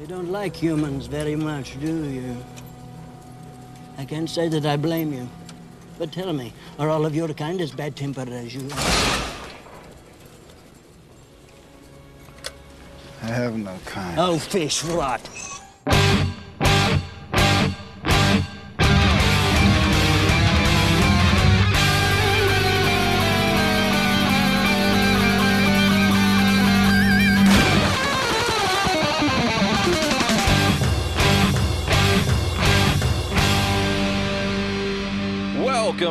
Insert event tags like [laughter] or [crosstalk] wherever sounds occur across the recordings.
You don't like humans very much, do you? I can't say that I blame you. But tell me, are all of your kind as bad tempered as you are? I have no kind. Oh, fish rot.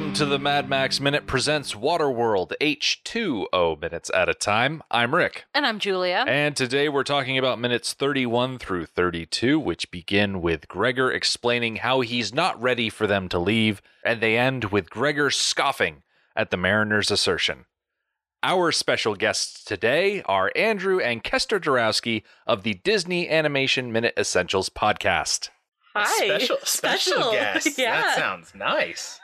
Welcome to the Mad Max Minute presents Waterworld H2O minutes at a time. I'm Rick. And I'm Julia. And today we're talking about minutes 31 through 32, which begin with Gregor explaining how he's not ready for them to leave, and they end with Gregor scoffing at the Mariner's assertion. Our special guests today are Andrew and Kester Jarowski of the Disney Animation Minute Essentials podcast. Hi. Special special guests. [laughs] yeah. That sounds nice.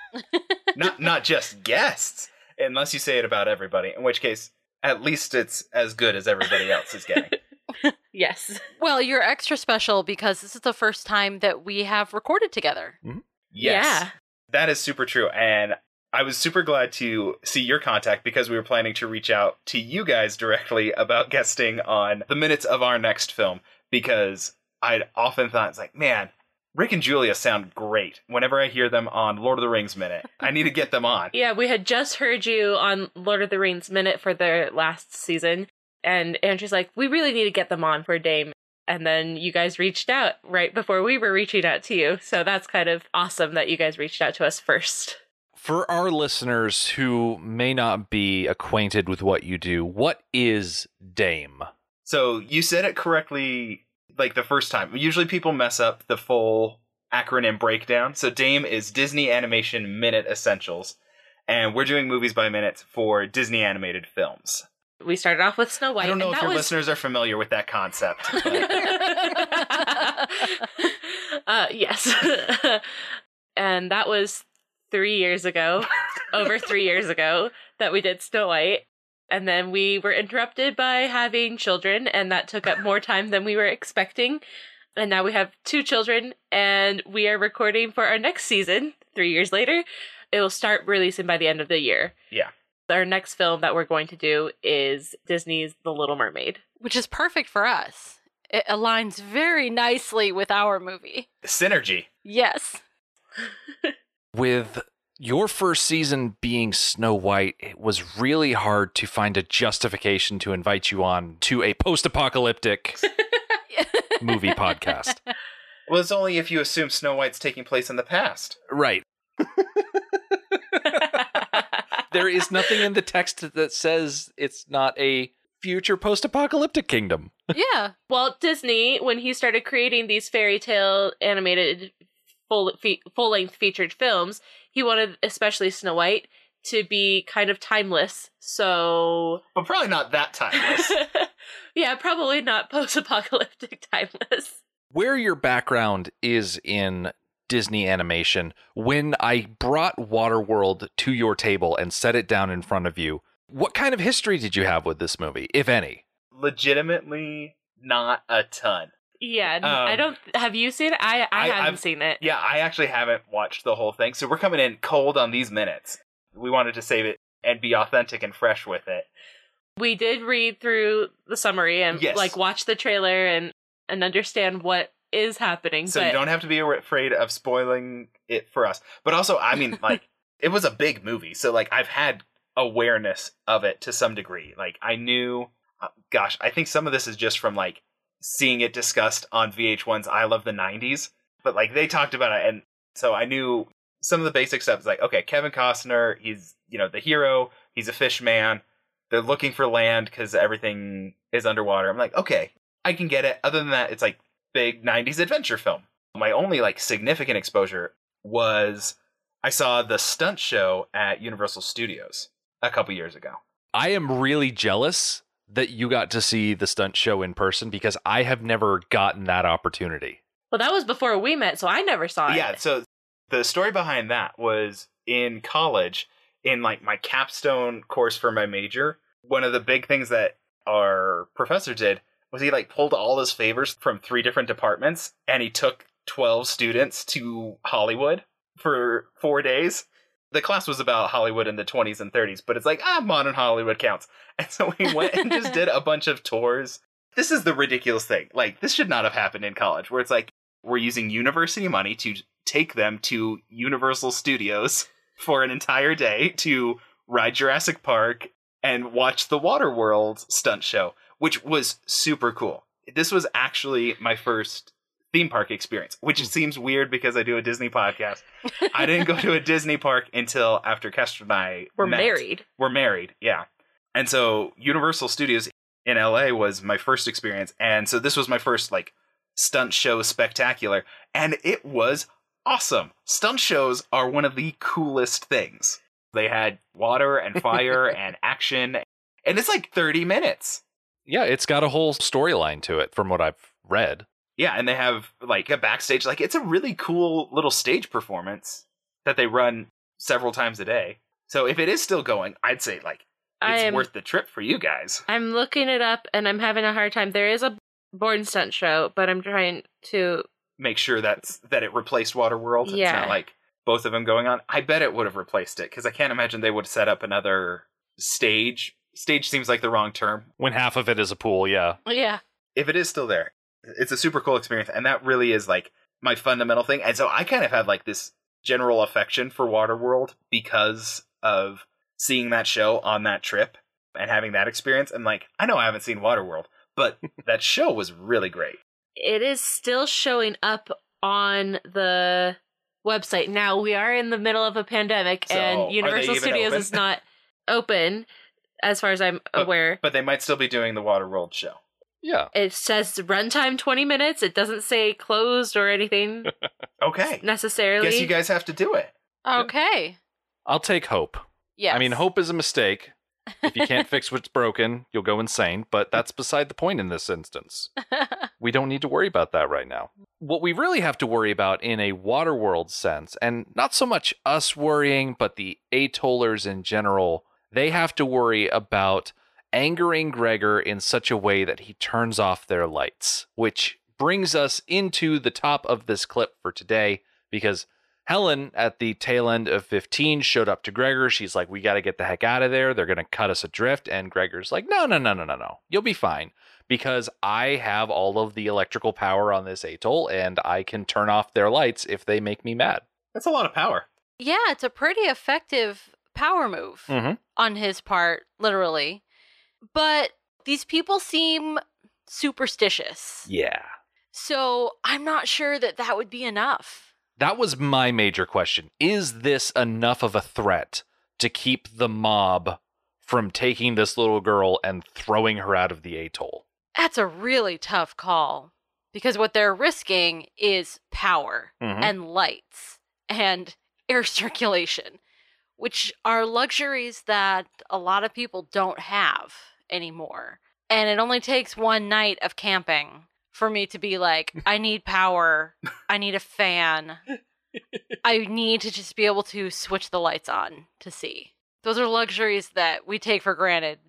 Not [laughs] not just guests, unless you say it about everybody. In which case, at least it's as good as everybody else is getting. [laughs] yes. Well, you're extra special because this is the first time that we have recorded together. Mm-hmm. Yes. Yeah. That is super true. And I was super glad to see your contact because we were planning to reach out to you guys directly about guesting on the minutes of our next film because I'd often thought it's like, man, Rick and Julia sound great. Whenever I hear them on Lord of the Rings Minute, I need to get them on. [laughs] Yeah, we had just heard you on Lord of the Rings Minute for their last season, and Andrew's like, we really need to get them on for Dame. And then you guys reached out right before we were reaching out to you. So that's kind of awesome that you guys reached out to us first. For our listeners who may not be acquainted with what you do, what is Dame? So you said it correctly like the first time. Usually people mess up the full acronym breakdown. So DAME is Disney Animation Minute Essentials. And we're doing movies by minutes for Disney animated films. We started off with Snow White. I don't know if your was... listeners are familiar with that concept. [laughs] but- [laughs] uh, yes. [laughs] and that was three years ago, over three years ago, that we did Snow White. And then we were interrupted by having children, and that took up more time than we were expecting. And now we have two children, and we are recording for our next season three years later. It will start releasing by the end of the year. yeah. Our next film that we're going to do is Disney's The Little Mermaid. Which is perfect for us. It aligns very nicely with our movie. Synergy. Yes. [laughs] With your first season being Snow White, it was really hard to find a justification to invite you on to a post apocalyptic [laughs] movie podcast. Well, it's only if you assume Snow White's taking place in the past. Right. [laughs] There is nothing in the text that says it's not a future post apocalyptic kingdom. yeah. Walt Disney, when he started creating these fairy tale animated full fe- full length featured films, he wanted especially Snow White to be kind of timeless. So But probably not that timeless. [laughs] yeah, probably not post apocalyptic [laughs] timeless. Where your background is in Disney animation, when I brought Waterworld to your table and set it down in front of you, what kind of history did you have with this movie, if any? Legitimately, not a ton. Yeah, Um, I don't. Have you seen it? I I, I- haven't I've- seen it. Yeah, I actually haven't watched the whole thing, so we're coming in cold on these minutes. We wanted to save it and be authentic and fresh with it. We did read through the summary and Yes. like watch the trailer and and understand what is happening. So but you don't have to be afraid of spoiling it for us. But also, I mean, [laughs] like, it was a big movie, so like I've had awareness of it to some degree. Like I knew, uh, gosh, I think some of this is just from like seeing it discussed on VH1's I Love the '90s. But like they talked about it, and so I knew some of the basic stuff. Is like, okay, Kevin Costner, he's you know the hero. He's a fish man. They're looking for land because everything is underwater. I'm like, okay, I can get it. Other than that, it's like big 90s adventure film. My only like significant exposure was I saw the stunt show at Universal Studios a couple years ago. I am really jealous that you got to see the stunt show in person because I have never gotten that opportunity. Well, that was before we met, so I never saw it. Yeah, so the story behind that was in college in like my capstone course for my major. One of the big things that our professor did was he like pulled all his favors from three different departments and he took 12 students to Hollywood for 4 days. The class was about Hollywood in the 20s and 30s, but it's like, ah, modern Hollywood counts. [laughs] And so we went and just did a bunch of tours. This is the ridiculous thing. Like, this should not have happened in college, where it's like, we're using university money to take them to Universal Studios [laughs] for an entire day to ride Jurassic Park and watch the Waterworld stunt show, which was super cool. This was actually my first theme park experience, which hmm. seems weird because I do a Disney podcast. [laughs] I didn't go to a Disney park until after Kester and I We're met. married. We're married, yeah. And so Universal Studios in LA was my first experience, and so this was my first like stunt show spectacular, and it was awesome. Stunt shows are one of the coolest things. They had water and [laughs] fire and action, and it's like 30 minutes. Yeah, it's got a whole storyline to it from what I've read. Yeah, and they have like a backstage. Like it's a really cool little stage performance that they run several times a day. So if it is still going, I'd say like it's am worth the trip for you guys. I'm looking it up and I'm having a hard time. There is a Bourne stunt show, but I'm trying to Make sure that's that it replaced Waterworld. It's Yeah. not like both of them going on. I bet it would have replaced it because I can't imagine they would have set up another stage. Stage seems like the wrong term. When half of it is a pool, yeah. Yeah. if it is still there, it's a super cool experience, and that really is like my fundamental thing. And so I kind of have like this general affection for Waterworld because of seeing that show on that trip and having that experience. And like, I know I haven't seen Waterworld, but [laughs] that show was really great. it is still showing up on the website. Now we are in the middle of a pandemic So, and Universal Studios open? is not open as far as I'm aware. But they might still be doing the Waterworld show. Yeah. It says runtime 20 minutes. It doesn't say closed or anything [laughs] Okay. necessarily. Guess you guys have to do it. Okay. I'll take hope. Yes. I mean, hope is a mistake. If you can't [laughs] fix what's broken, you'll go insane, but that's beside the point in this instance. [laughs] We don't need to worry about that right now. What we really have to worry about in a Waterworld sense, and not so much us worrying, but the atollers in general, they have to worry about angering Gregor in such a way that he turns off their lights, which brings us into the top of this clip for today because Helen at the tail end of 15 showed up to Gregor. She's like, We got to get the heck out of there. They're going to cut us adrift. And Gregor's like, No, no, no, no, no, no. You'll be fine because I have all of the electrical power on this atoll and I can turn off their lights if they make me mad. That's a lot of power. yeah, it's a pretty effective power move Mm-hmm. on his part, literally. But these people seem superstitious. Yeah. So I'm not sure that that would be enough. That was my major question. Is this enough of a threat to keep the mob from taking this little girl and throwing her out of the atoll? That's a really tough call because what they're risking is power Mhm. and lights and [laughs] air circulation, which are luxuries that a lot of people don't have anymore. And it only takes one night of camping for me to be like, [laughs] I need power, I need a fan, I need to just be able to switch the lights on to see. Those are luxuries that we take for granted,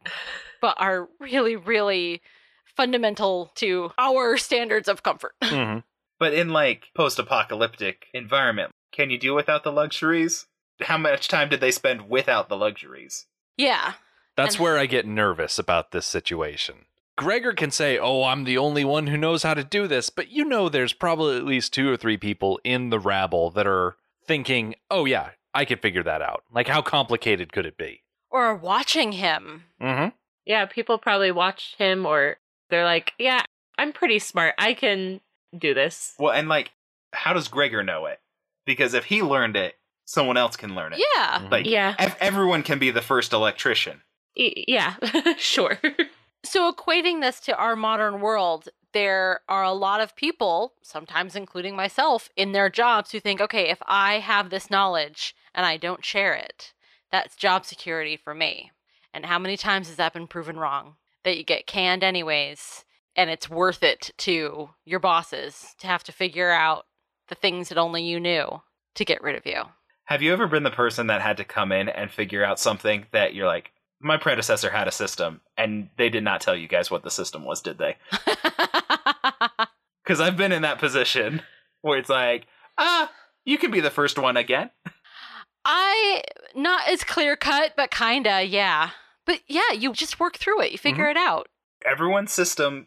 but are really, really fundamental to our standards of comfort. Mhm. But in like post-apocalyptic environment, can you do without the luxuries? How much time did they spend without the luxuries? yeah. That's And- where I get nervous about this situation. Gregor can say, Oh, I'm the only one who knows how to do this, but you know there's probably at least two or three people in the rabble that are thinking, Oh, yeah, I could figure that out. Like, how complicated could it be? Or watching him. Mm-hmm. yeah, people probably watched him or they're like, yeah, I'm pretty smart. I can do this. Well, and like, how does Gregor know it? Because if he learned it, someone else can learn it. Yeah. Mm-hmm. Like, Yeah. ev- everyone can be the first electrician. Y- yeah, [laughs] sure. So, equating this to our modern world, there are a lot of people, sometimes including myself, in their jobs who think, okay, if I have this knowledge and I don't share it, that's job security for me. And how many times has that been proven wrong? That you get canned anyways, and it's worth it to your bosses to have to figure out the things that only you knew to get rid of you. Have you ever been the person that had to come in and figure out something that you're like, My predecessor had a system, and they did not tell you guys what the system was, did they? [laughs] Because I've been in that position where it's like, ah, you can be the first one again. I not as clear cut, but kinda, yeah. But yeah, you just work through it. You figure it out. Everyone's system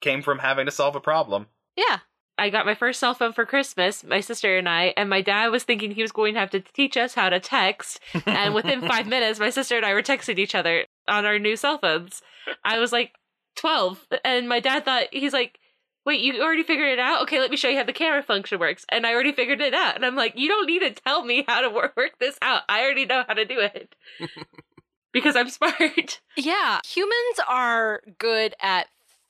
came from having to solve a problem. Yeah. I got my first cell phone for Christmas, my sister and I, and my dad was thinking he was going to have to teach us how to text. And within five [laughs] minutes, my sister and I were texting each other on our new cell phones. I was like 12, and my dad thought, he's like, Wait, you already figured it out? Okay, let me show you how the camera function works. And I already figured it out. And I'm like, You don't need to tell me how to [laughs] work, work this out. I already know how to do it. [laughs] because I'm smart. Yeah. Humans are good at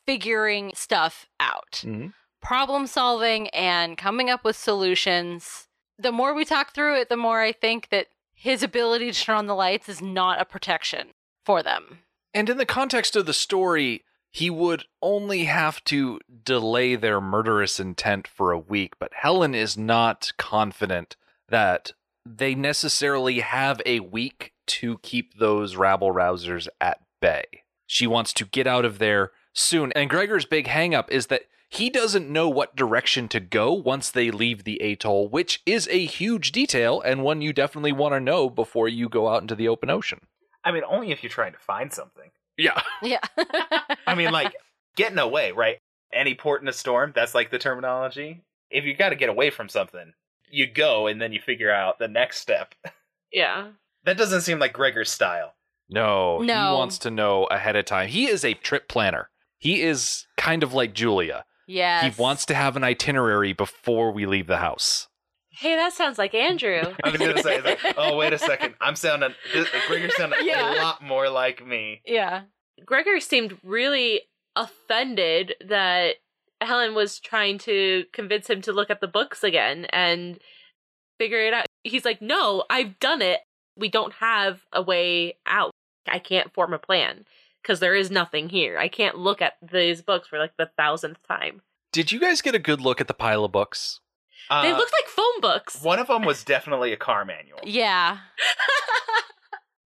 figuring stuff out. Mhm. Problem solving and coming up with solutions. The more we talk through it, the more I think that his ability to turn on the lights is not a protection for them. And in the context of the story, he would only have to delay their murderous intent for a week, but Helen is not confident that they necessarily have a week to keep those rabble rousers at bay. She wants to get out of there soon. And Gregor's big hangup is that he doesn't know what direction to go once they leave the atoll, which is a huge detail and one you definitely want to know before you go out into the open ocean. I mean, only if you're trying to find something. Yeah. [laughs] Yeah. I mean, like, [laughs] getting away, right? Any port in a storm, that's like the terminology. If you got to get away from something, you go and then you figure out the next step. [laughs] Yeah. That doesn't seem like Gregor's style. No, he wants to know ahead of time. He is a trip planner. He is kind of like Julia. Yes. He wants to have an itinerary before we leave the house. Hey, that sounds like Andrew. [laughs] I was gonna say, it's like, oh wait a second, I'm sounding. This, Gregor's sounding Yeah. a lot more like me. Yeah. Gregor seemed really offended that Helen was trying to convince him to look at the books again and figure it out. He's like, No, I've done it. We don't have a way out. I can't form a plan because there is nothing here. I can't look at these books for like the thousandth time. Did you guys get a good look at the pile of books? Uh, they looked like phone books. One of them was [laughs] definitely a car manual. Yeah.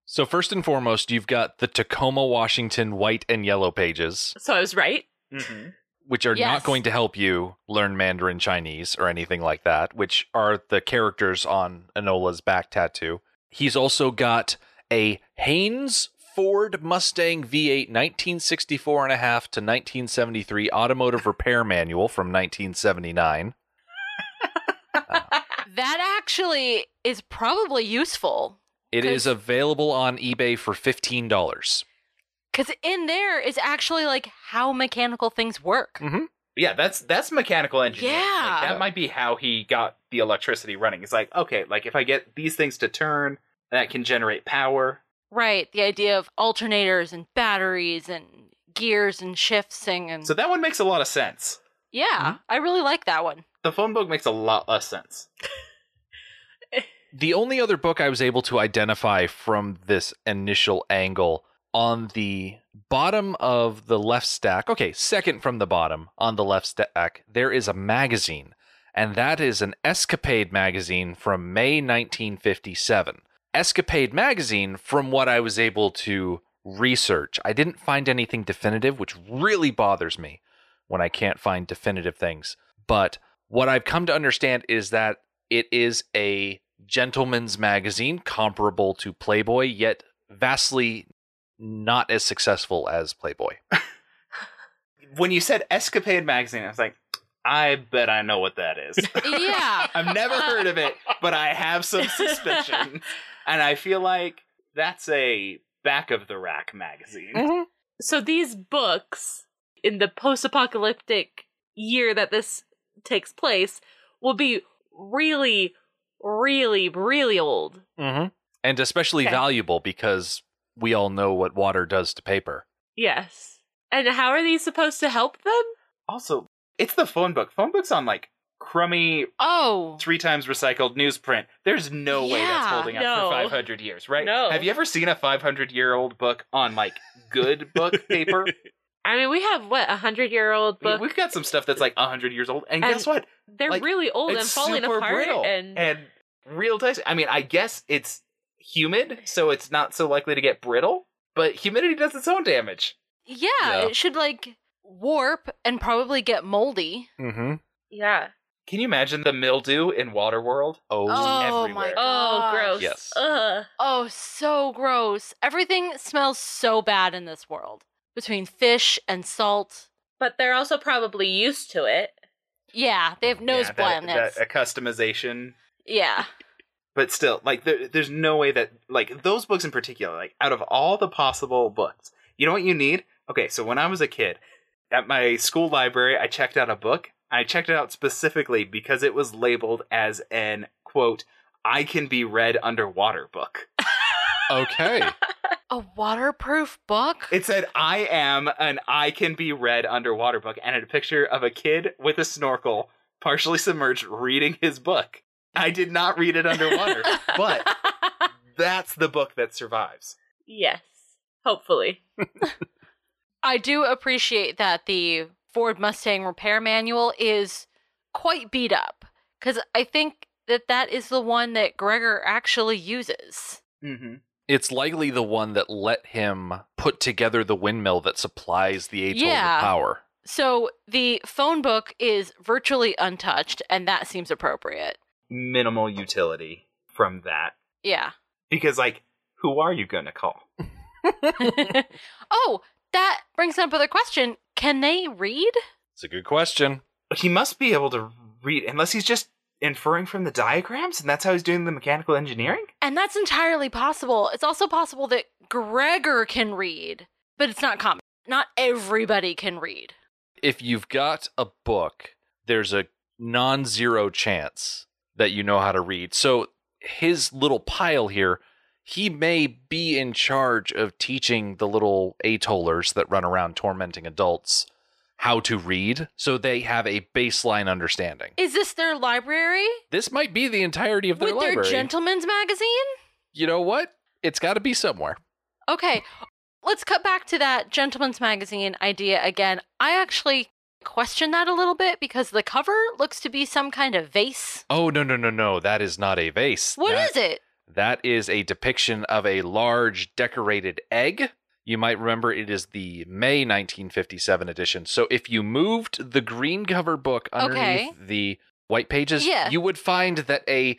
So, first and foremost, you've got the Tacoma, Washington white and yellow pages, so I was right. hmm which are Yes. not going to help you learn Mandarin Chinese or anything like that, which are the characters on Enola's back tattoo. He's also got a Haynes Ford Mustang V8 1964 and a half to 1973 automotive repair manual from 1979. [laughs] That actually is probably useful It is available on eBay for $15. because in there is actually like how mechanical things work. Mhm. Yeah, that's that's mechanical engineering. Like, Yeah. that might be how he got the electricity running. It's like, okay, like if I get these things to turn, that can generate power. Right. The idea of alternators and batteries and gears and shifting and So that one makes a lot of sense. yeah, mm-hmm. I really like that one. The phone book makes a lot less sense. [laughs] The only other book I was able to identify from this initial angle on the bottom of the left stack, okay, second from the bottom on the left stack, there is a magazine, and that is an Escapade magazine from May 1957. Escapade magazine, from what I was able to research, I didn't find anything definitive, which really bothers me when I can't find definitive things. But what I've come to understand is that it is a gentleman's magazine comparable to Playboy, yet vastly not as successful as Playboy. [laughs] When you said Escapade magazine, I was like, I bet I know what that is. [laughs] Yeah. I've never heard of it, but I have some [laughs] suspicion. And I feel like that's a back of the rack magazine. So these books in the post-apocalyptic year that this takes place will be really, really, really old. Mm-hmm. And especially Okay. valuable because we all know what water does to paper. Yes. And how are these supposed to help them? Also, it's the phone book. Phone book's on like crummy oh three times recycled newsprint. There's no way that's Yeah, holding up no. for 500 years, right? No. Have you ever seen a 500 year old book on like good book [laughs] paper? I mean, we have what a hundred-year-old I mean, book. We've got some stuff that's like 100 years old, and, And guess what? They're like, really old and falling super apart. brittle And, real dicey. I mean, I guess it's humid, so it's not so likely to get brittle. but humidity does its own damage. Yeah, Yeah. it should like warp and probably get moldy. Mm-hmm. Yeah. Can you imagine the mildew in Waterworld? Oh, Oh my everywhere. Oh, gross. Yes. Ugh. Oh, so gross. Everything smells so bad in this world. Between fish and salt. But they're also probably used to it. Yeah, they have nose Yeah, that- blindness. that accustomization. yeah. But still, like, there, there's no way that, like, those books in particular, like, out of all the possible books, you know what you need? Okay, so when I was a kid, at my school library, I checked out a book. I checked it out specifically because it was labeled as an, quote, I can be read underwater book. [laughs] okay. A waterproof book? It said, I am an I can be read underwater book, and it had a picture of a kid with a snorkel, partially submerged, reading his book. I did not read it underwater, [laughs] but that's the book that survives. yes. Hopefully. [laughs] I do appreciate that the Ford Mustang repair manual is quite beat up because I think that that is the one that Gregor actually uses. Mm-hmm. It's likely the one that let him put together the windmill that supplies the atoll Yeah. with power. So the phone book is virtually untouched, and that seems appropriate. Minimal utility from that. Yeah. Because, like, who are you going to call? [laughs] [laughs] oh, that brings up another question. Can they read? It's a good question. He must be able to read, unless he's just inferring from the diagrams, and that's how he's doing the mechanical engineering? And that's entirely possible. It's also possible that Gregor can read, but it's not common. Not everybody can read. If you've got a book, there's a non zero chance that you know how to read. So his little pile here, he may be in charge of teaching the little atollers that run around tormenting adults how to read so they have a baseline understanding. Is this their library? This might be the entirety of their library. With their gentleman's magazine? you know what? It's got to be somewhere. Okay, let's cut back to that gentleman's magazine idea again. I actually question that a little bit because the cover looks to be some kind of vase. Oh no no no no! That is not a vase. What That- is it? That is a depiction of a large decorated egg. You might remember it is the May 1957 edition. So if you moved the green cover book underneath Okay. the white pages, Yeah. you would find that a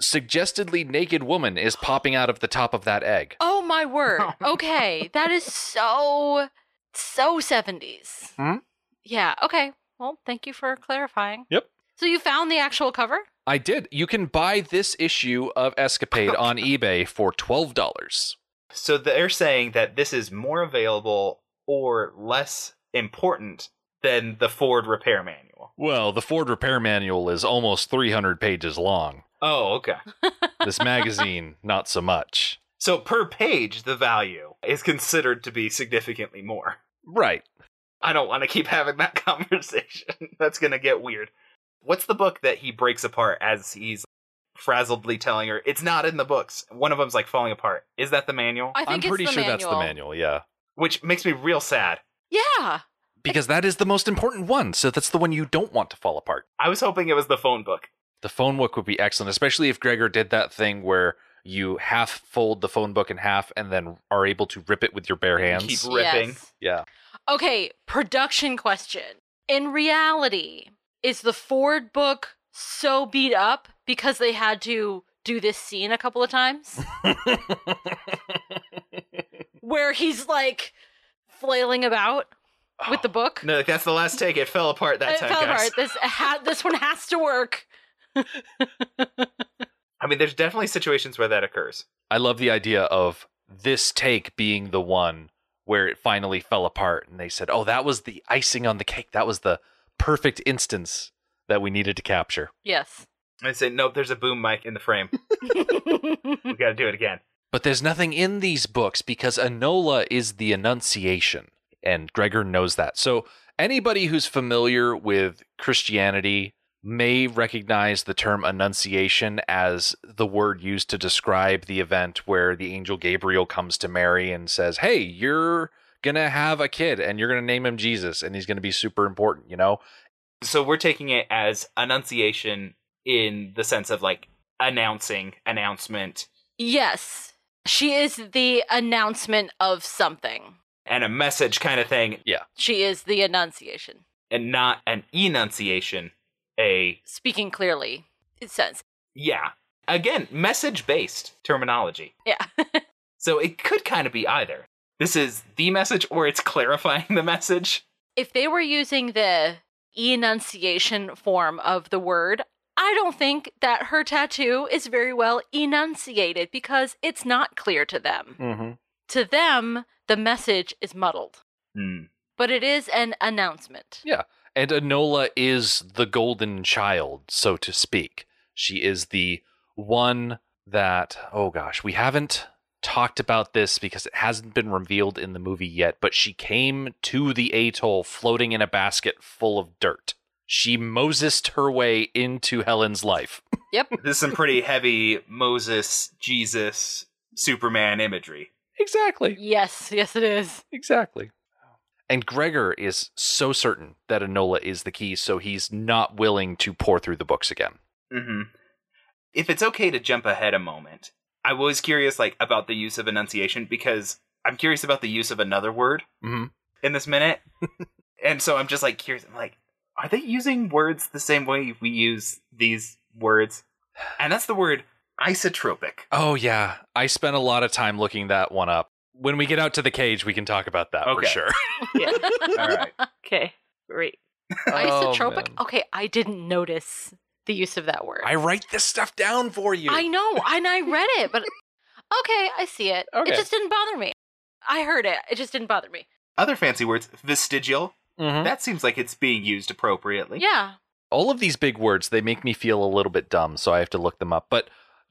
suggestedly naked woman is popping out of the top of that egg. Oh my word. [laughs] Okay, that is so so 70s. Hmm? Yeah, okay. Well, thank you for clarifying. Yep. So you found the actual cover? I did. You can buy this issue of Escapade on [laughs] eBay for $12. So they're saying that this is more available or less important than the Ford repair manual. Well, the Ford repair manual is almost 300 pages long. Oh, okay. [laughs] This magazine, not so much. So per page, the value is considered to be significantly more. Right. I don't want to keep having that [laughs] conversation. That's going to get weird. What's the book that he breaks apart as he's frazzledly telling her it's not in the books? One of them's like falling apart. Is that the manual? I think I'm pretty sure manual. that's the manual, yeah. Which makes me real sad. Yeah. Because that is the most important one. So that's the one you don't want to fall apart. I was hoping it was the phone book. The phone book would be excellent, especially if Gregor did that thing where you half fold the phone book in half and then are able to rip it with your bare hands. Keep ripping. Yes. Yeah. Okay, production question. In reality, is the Ford book so beat up because they had to do this scene a couple of times [laughs] where he's like flailing about with the book? No, like, that's the last take. It fell apart that it time, fell guys. apart. This ha- this one has to work. [laughs] I mean, there's definitely situations where that occurs. I love the idea of this take being the one where it finally fell apart and they said, "Oh, that was the icing on the cake. That was the perfect instance that we needed to capture." Yes. I say, nope, there's a boom mic in the frame. [laughs] we got to do it again. But there's nothing in these books because Enola is the Annunciation, and Gregor knows that. So anybody who's familiar with Christianity may recognize the term Annunciation as the word used to describe the event where the angel Gabriel comes to Mary and says, Hey, you're going to have a kid and you're going to name him Jesus and he's going to be super important, you know? So we're taking it as annunciation in the sense of like announcing, announcement. yes. She is the announcement of something. And a message kind of thing, Yeah. She is the annunciation. and not an enunciation. A Speaking clearly, it says. yeah. Again, message based terminology. Yeah. [laughs] So it could kind of be either. This is the message or it's clarifying [laughs] the message. if they were using the enunciation form of the word, I don't think that her tattoo is very well enunciated because it's not clear to them. Mm-hmm. To them, the message is muddled, Hmm. but it is an announcement. Yeah. And Enola is the golden child, so to speak. She is the one that, oh gosh, we haven't talked about this because it hasn't been revealed in the movie yet, but she came to the atoll floating in a basket full of dirt. She Mosesed her way into Helen's life. [laughs] Yep. This is some pretty heavy Moses, Jesus, Superman imagery. Exactly. Yes, yes, it is. Exactly. And Gregor is so certain that Enola is the key, so he's not willing to pour through the books again. hmm If it's okay to jump ahead a moment, I was curious, like, about the use of enunciation because I'm curious about the use of another word Mm-hmm. in this minute, [laughs] and so I'm just like curious. I'm like, are they using words the same way we use these words? And that's the word isotropic. Oh yeah, I spent a lot of time looking that one up. When we get out to the cage, we can talk about that for sure. [laughs] Yeah. All right. [laughs] Okay. Great. Isotropic? Oh, okay, I didn't notice the use of that word. I write this stuff down for you. I know, [laughs] and I read it, but okay, I see it. Okay. It just didn't bother me. I heard it. It just didn't bother me. Other fancy words, vestigial. Mhm. That seems like it's being used appropriately. Yeah. All of these big words, they make me feel a little bit dumb, so I have to look them up. But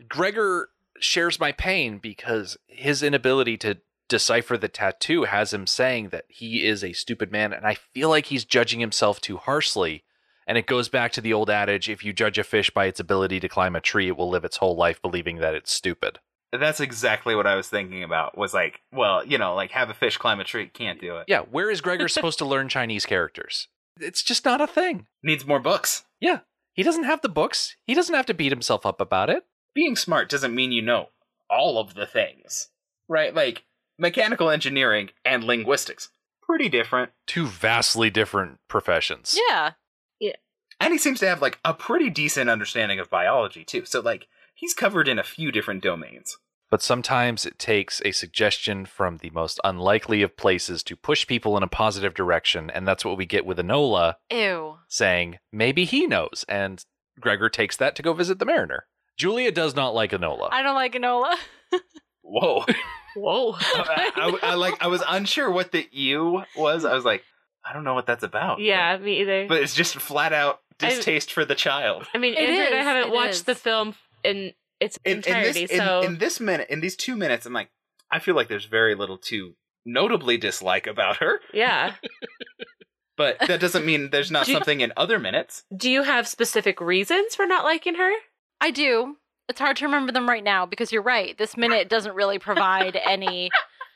Gregor shares my pain because his inability to decipher the tattoo has him saying that he is a stupid man, and I feel like he's judging himself too harshly. And it goes back to the old adage if you judge a fish by its ability to climb a tree, it will live its whole life believing that it's stupid. That's exactly what I was thinking about. Was like, well, you know, like have a fish climb a tree, can't do it. Yeah, where is Gregor [laughs] supposed to learn Chinese characters? It's just not a thing. Needs more books. Yeah, he doesn't have the books. He doesn't have to beat himself up about it. Being smart doesn't mean you know all of the things, right? Like mechanical engineering and linguistics, pretty different. Two vastly different professions. Yeah. And he seems to have like a pretty decent understanding of biology too. So like he's covered in a few different domains. But sometimes it takes a suggestion from the most unlikely of places to push people in a positive direction, and that's what we get with Enola Ew. saying, maybe he knows, and Gregor takes that to go visit the Mariner. Julia does not like Enola. I don't like Enola. [laughs] Whoa. Whoa. [laughs] I, I- I, like I was unsure what the ew was. I was like, I don't know what that's about. yeah, me either. But it's just flat out I- for the child. I mean, It Andrew and I haven't it watched is. the film in its In, in entirety, this in, so in this minute in these two minutes, I'm like, I feel like there's very little to notably dislike about her. yeah. [laughs] But that doesn't mean there's not Do you- something in other minutes. Do you have specific reasons for not liking her? I do. It's hard to remember them right now because you're right. This minute doesn't really provide any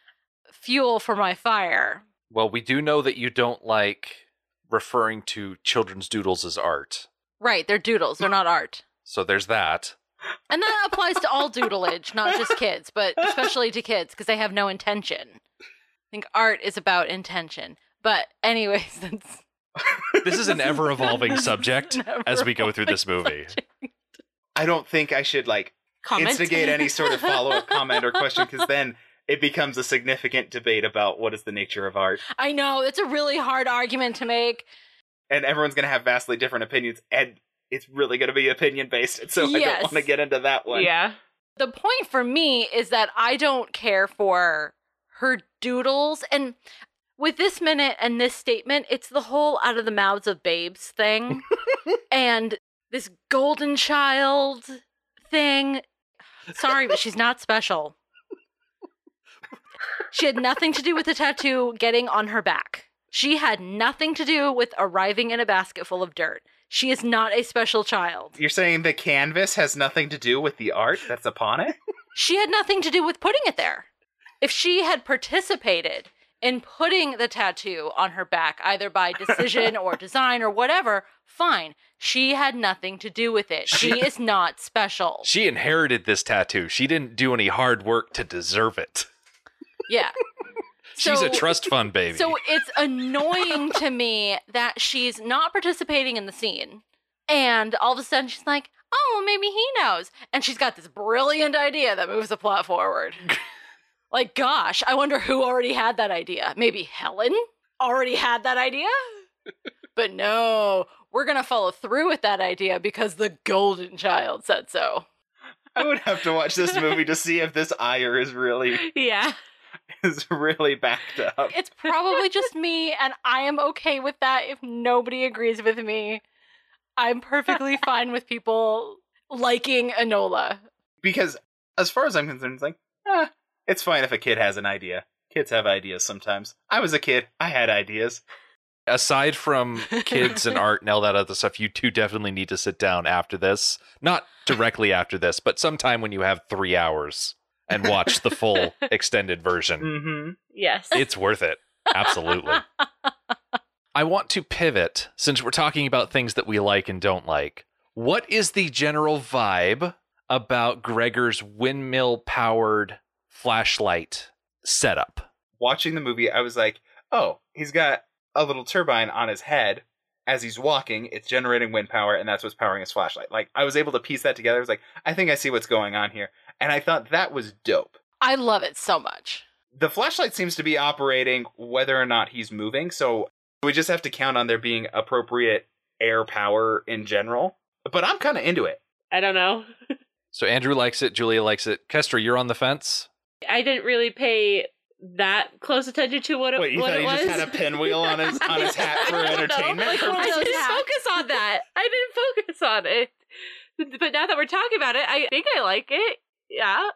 [laughs] fuel for my fire. well, we do know that you don't like referring to children's doodles as art. Right, they're doodles, they're not art. So there's that. And that applies to all doodleage, not just kids, but especially to kids because they have no intention. I think art is about intention. But anyways, [laughs] that's This is an ever evolving subject as we go through this movie. subject. I don't think I should like Comment. instigate any sort of follow up [laughs] comment or question because then it becomes a significant debate about what is the nature of art. I know, it's a really hard argument to make. And everyone's going to have vastly different opinions. And it's really going to be opinion based. So I Yes. don't want to get into that one. Yeah. the point for me is that I don't care for her doodles. And with this minute and this statement, it's the whole out of the mouths of babes thing. [laughs] and this golden child thing. Sorry, but she's not special. She had nothing to do with the tattoo getting on her back. She had nothing to do with arriving in a basket full of dirt. She is not a special child. You're saying the canvas has nothing to do with the art that's upon it? she had nothing to do with putting it there. If she had participated in putting the tattoo on her back, either by [laughs] decision or design or whatever, fine. She had nothing to do with it. She is not special. She inherited this tattoo. She didn't do any hard work to deserve it. Yeah. [laughs] She's So- a trust fund baby. So it's annoying to me that she's not participating in the scene. And all of a sudden she's like, oh, well, maybe he knows. And she's got this brilliant idea that moves the plot forward. [laughs] like, gosh, I wonder who already had that idea. Maybe Helen already had that idea? [laughs] but no, we're going to follow through with that idea because the golden child said so. I would have to watch this movie to see if this ire is really Yeah. Is really backed up. It's probably just me, and I am okay with that if nobody agrees with me. I'm perfectly [laughs] fine with people liking Enola. Because as far as I'm concerned, it's like, eh, it's fine if a kid has an idea. Kids have ideas sometimes. I was a kid. I had ideas. Aside from [laughs] kids and art and all that other stuff, you two definitely need to sit down after this. Not directly after this, but sometime when you have three hours and watch the full [laughs] extended version. Mm-hmm. Yes. It's worth it. Absolutely. [laughs] I want to pivot since we're talking about things that we like and don't like. What is the general vibe about Gregor's windmill powered flashlight setup? Watching the movie, I was like, oh, he's got a little turbine on his head. As he's walking, it's generating wind power, and that's what's powering his flashlight. Like, I was able to piece that together. I was like, I think I see what's going on here. And I thought that was dope. I love it so much. The flashlight seems to be operating whether or not he's moving, so we just have to count on there being appropriate air power in general. But I'm kind of into it. I don't know. [laughs] So Andrew likes it, Julia likes it. Kester, you're on the fence? I didn't really pay that close attention to what it, Wait, you what thought it he was. just had a pinwheel on his on his [laughs] hat for I entertainment? Like I those didn't hats. focus on that. I didn't focus on it. But now that we're talking about it, I think I like it. Yeah.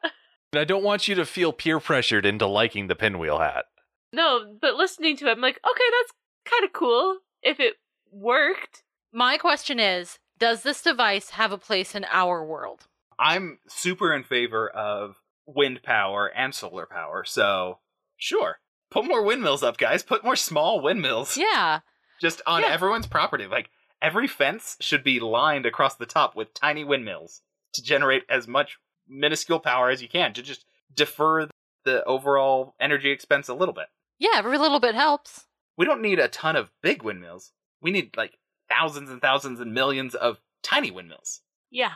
I don't want you to feel peer pressured into liking the pinwheel hat. No, but listening to it, I'm like, okay, that's kind of cool if it worked. My question is Does this device have a place in our world? I'm super in favor of wind power and solar power. So, sure. Put more windmills up, guys. Put more small windmills Yeah. just on Yeah. everyone's property. Like every fence should be lined across the top with tiny windmills to generate as much minuscule power as you can to just defer the overall energy expense a little bit. Yeah, every little bit helps. We don't need a ton of big windmills. We need like thousands and thousands and millions of tiny windmills. Yeah.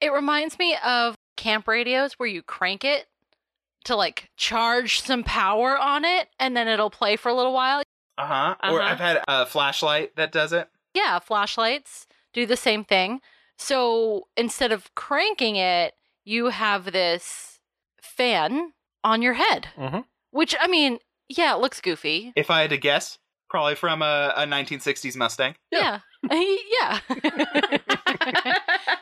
It reminds me of camp radios where you crank it to like charge some power on it and then it'll play for a little while. Uh-huh. Or Uh-huh. I've had a flashlight that does it. Yeah, flashlights do the same thing. So instead of cranking it, you have this fan on your head, Mhm. which I mean, yeah, it looks goofy. If I had to guess, probably from a, a 1960s Mustang. Yeah. Yeah. [laughs] [laughs]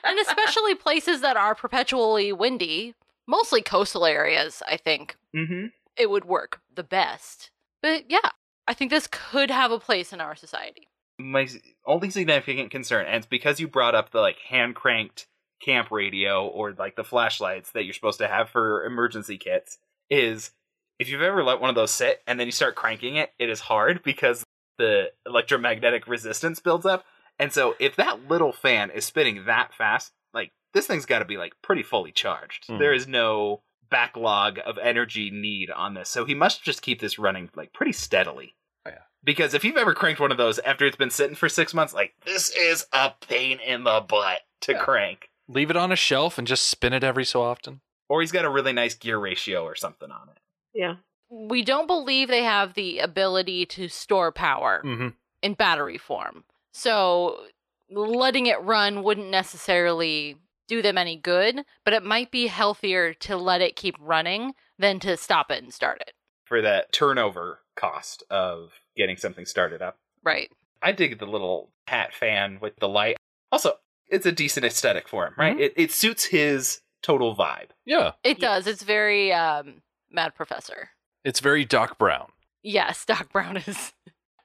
and especially places that are perpetually windy, mostly coastal areas, I think Mm-hmm. it would work the best. But yeah, I think this could have a place in our society. My only significant concern, and it's because you brought up the like hand cranked camp radio or like the flashlights that you're supposed to have for emergency kits, is if you've ever let one of those sit and then you start cranking it, it is hard because the electromagnetic resistance builds up. And so if that little fan is spinning that fast, like this thing's got to be like pretty fully charged. Mhm. There is no backlog of energy need on this. So he must just keep this running like pretty steadily. Oh, yeah. Because if you've ever cranked one of those after it's been sitting for six months, like this is a pain in the butt to Yeah. crank. Leave it on a shelf and just spin it every so often. Or he's got a really nice gear ratio or something on it. yeah. We don't believe they have the ability to store power Mm-hmm. in battery form. So letting it run wouldn't necessarily do them any good, but it might be healthier to let it keep running than to stop it and start it. For that turnover cost of getting something started up. Right. I dig the little hat fan with the light. Also, it's a decent aesthetic for him, right? Mhm. It, it suits his total vibe. Yeah. It Yes. does. It's very um Mad Professor. It's very Doc Brown. Yes, [laughs] Doc Brown is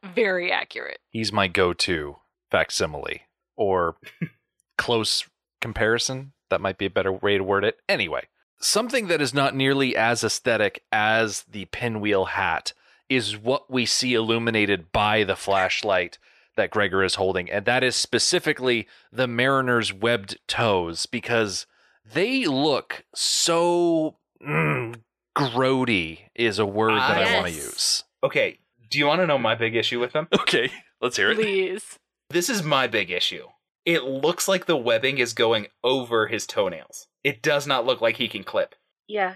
very accurate. He's my go to facsimile or [laughs] close comparison. That might be a better way to word it. Anyway, something that is not nearly as aesthetic as the pinwheel hat is what we see illuminated by the flashlight that Gregor is holding, and that is specifically the mariner's webbed toes because they look so mm, grody is a word that I want to use. Okay, do you want to know my big issue with them? [laughs] Okay, let's hear it. Please. This is my big issue. It looks like the webbing is going over his toenails. It does not look like he can clip. Yeah.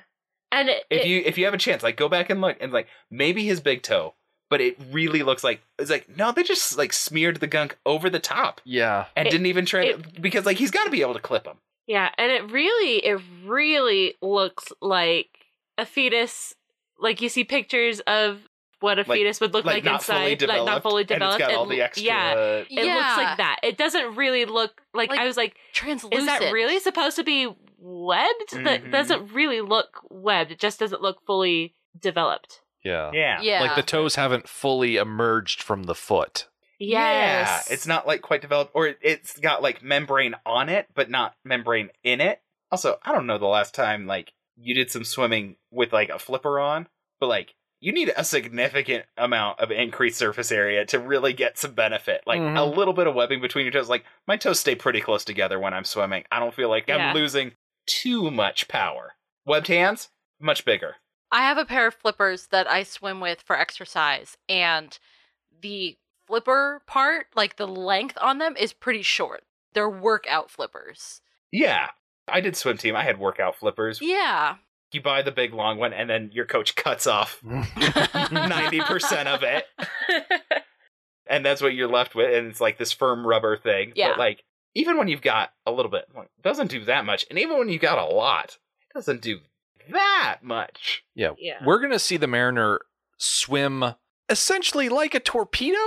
And it, If it- you if you have a chance, like go back and look and like maybe his big toe, but it really looks like it's like no, they just like smeared the gunk over the top Yeah. and It- didn't even try to, it- because like he's got to be able to clip them. Yeah, and it really, it really looks like a fetus. Like you see pictures of what a Like- fetus would look Like, like, not inside, fully developed, like not fully and developed. it's got all It the extra. Yeah, it looks like that. It doesn't really look like, Like I was like, Translucent. is that really supposed to be webbed? That Mhm. doesn't really look webbed. It just doesn't look fully developed. Yeah. Yeah. Yeah. Like the toes haven't fully emerged from the foot. Yes. Yeah, it's not like quite developed, or it- it's got like membrane on it, but not membrane in it. Also, I don't know the last time like you did some swimming with like a flipper on, but like you need a significant amount of increased surface area to really get some benefit. Like Mhm. a little bit of webbing between your toes. Like my toes stay pretty close together when I'm swimming. I don't feel like Yeah. I'm losing too much power. Webbed hands, much bigger. I have a pair of flippers that I swim with for exercise, and the flipper part, like the length on them, is pretty short. They're workout flippers. Yeah. I did swim team. I had workout flippers. Yeah. You buy the big long one, and then your coach cuts off [laughs] ninety percent of it, [laughs] and that's what you're left with, and it's like this firm rubber thing. Yeah. But like, even when you've got a little bit, it doesn't do that much, and even when you've got a lot, it doesn't do that much. Yeah. Yeah. We're going to see the Mariner swim essentially like a torpedo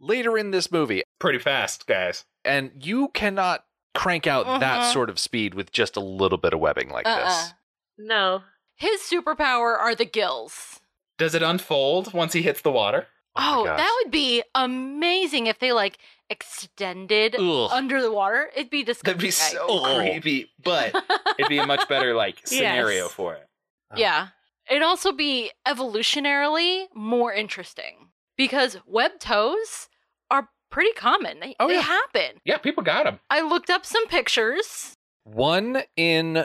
later in this movie. Pretty fast, guys. And you cannot crank out that Uh-huh. sort of speed with just a little bit of webbing like Uh-uh. this. no. His superpower are the gills. Does it unfold once he hits the water? Oh my Oh, that would be amazing if they like extended Ugh. under the water. It'd be disgusting. That'd be so Oh. creepy, but [laughs] it'd be a much better like scenario Yes. for it. yeah. It'd also be evolutionarily more interesting because web toes are pretty common. They, Oh, they yeah. happen. Yeah, people got them. I looked up some pictures. One in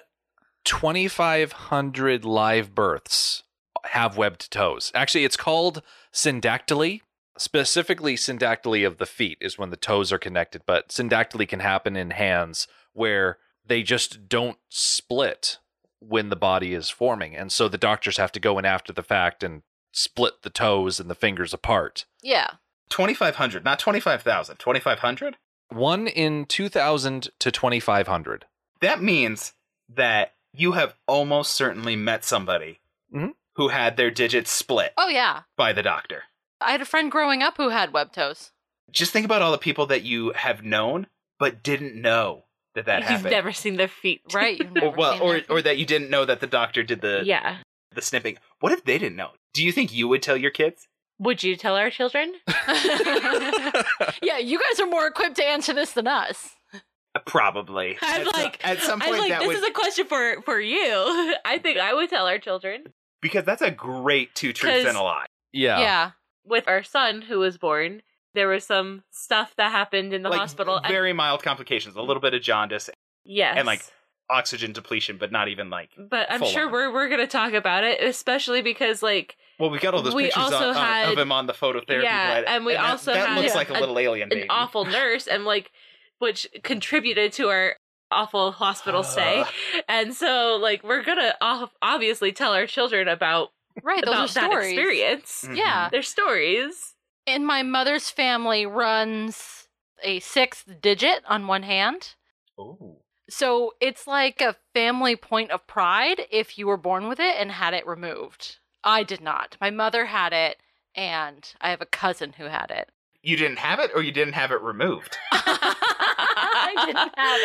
2,500 live births have webbed toes. Actually, it's called syndactyly. Specifically, syndactyly of the feet is when the toes are connected, but syndactyly can happen in hands where they just don't split when the body is forming. And so the doctors have to go in after the fact and split the toes and the fingers apart. Yeah. 2,500, not 25,000. 2,500? One in 2,000 to 2,500. That means that you have almost certainly met somebody Mhm. Who had their digits split Oh, yeah. by the doctor. I had a friend growing up who had web toes. Just think about all the people that you have known but didn't know that that You've happened. never seen their feet. [laughs] Right. You've or well, seen or that. or that you didn't know that the doctor did the yeah. the snipping. What if they didn't know? Do you think you would tell your kids? Would you tell our children? [laughs] [laughs] yeah, you guys are more equipped to answer this than us. Uh, Probably. I'm at some- like- at some point I point was like, that this would is a question for for you. I think I would tell our children. Because that's a great two truths 'Cause- and a lie. Yeah. Yeah. With our son who was born, there was some stuff that happened in the like hospital. and- very mild complications, a little bit of jaundice, yes. and, like, oxygen depletion, but not even like. but I'm sure on. we're we're gonna talk about it, especially because like Well, we got all those We pictures also of, uh, had- of him on the phototherapy Yeah, bed, and we that- also that had looks a- like a little alien baby. an awful nurse and like which contributed to our awful hospital stay. and so like we're gonna obviously tell our children about Right. Those about are that stories. experience. Mhm. Yeah. Their stories. And my mother's family runs a sixth digit on one hand. Ooh. So it's like a family point of pride if you were born with it and had it removed. I did not. My mother had it, and I have a cousin who had it. You didn't have it, or you didn't have it removed. [laughs] I didn't have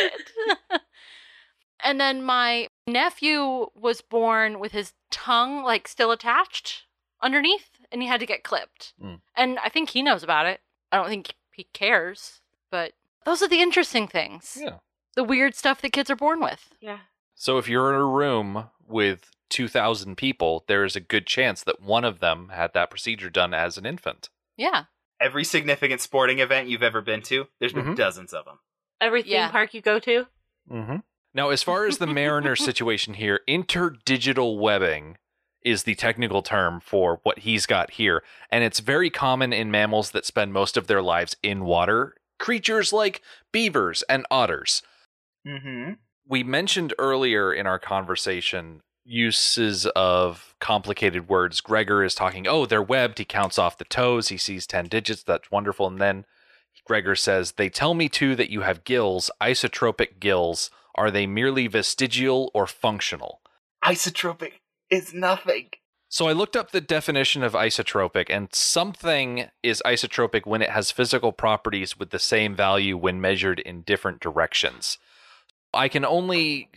it. [laughs] and then my nephew was born with his tongue like still attached underneath, and he had to get clipped. Mm. And I think he knows about it. I don't think he cares, but those are the interesting things. Yeah. The weird stuff that kids are born with. Yeah. So if you're in a room with 2,000 people, there is a good chance that one of them had that procedure done as an infant. Yeah. Every significant sporting event you've ever been to, there's been Mhm. dozens of them. Every theme Yeah. park you go to. Mm-hmm. Now, as far as the [laughs] Mariner situation here, interdigital webbing is the technical term for what he's got here. And it's very common in mammals that spend most of their lives in water, creatures like beavers and otters. Mm-hmm. We mentioned earlier in our conversation uses of complicated words. Gregor is talking, oh, they're webbed. He counts off the toes. He sees 10 digits. That's wonderful. And then Gregor says, They tell me too that you have gills, isotropic gills. Are they merely vestigial or functional? Isotropic is nothing. So I looked up the definition of isotropic, and something is isotropic when it has physical properties with the same value when measured in different directions. I can only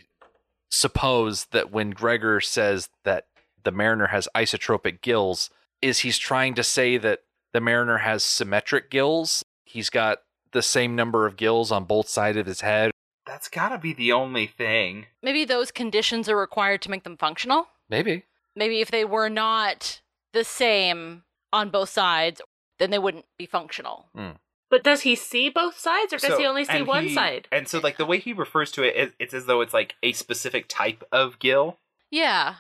suppose that when Gregor says that the mariner has isotropic gills, is he's trying to say that the mariner has symmetric gills? He's got the same number of gills on both sides of his head. That's gotta be the only thing. Maybe those conditions are required to make them functional. Maybe. Maybe if they were not the same on both sides, then they wouldn't be functional. Hmm. But does he see both sides, or does So- he only see one he- side? And so, like the way he refers to it, it, it's as though it's like a specific type of gill, Yeah.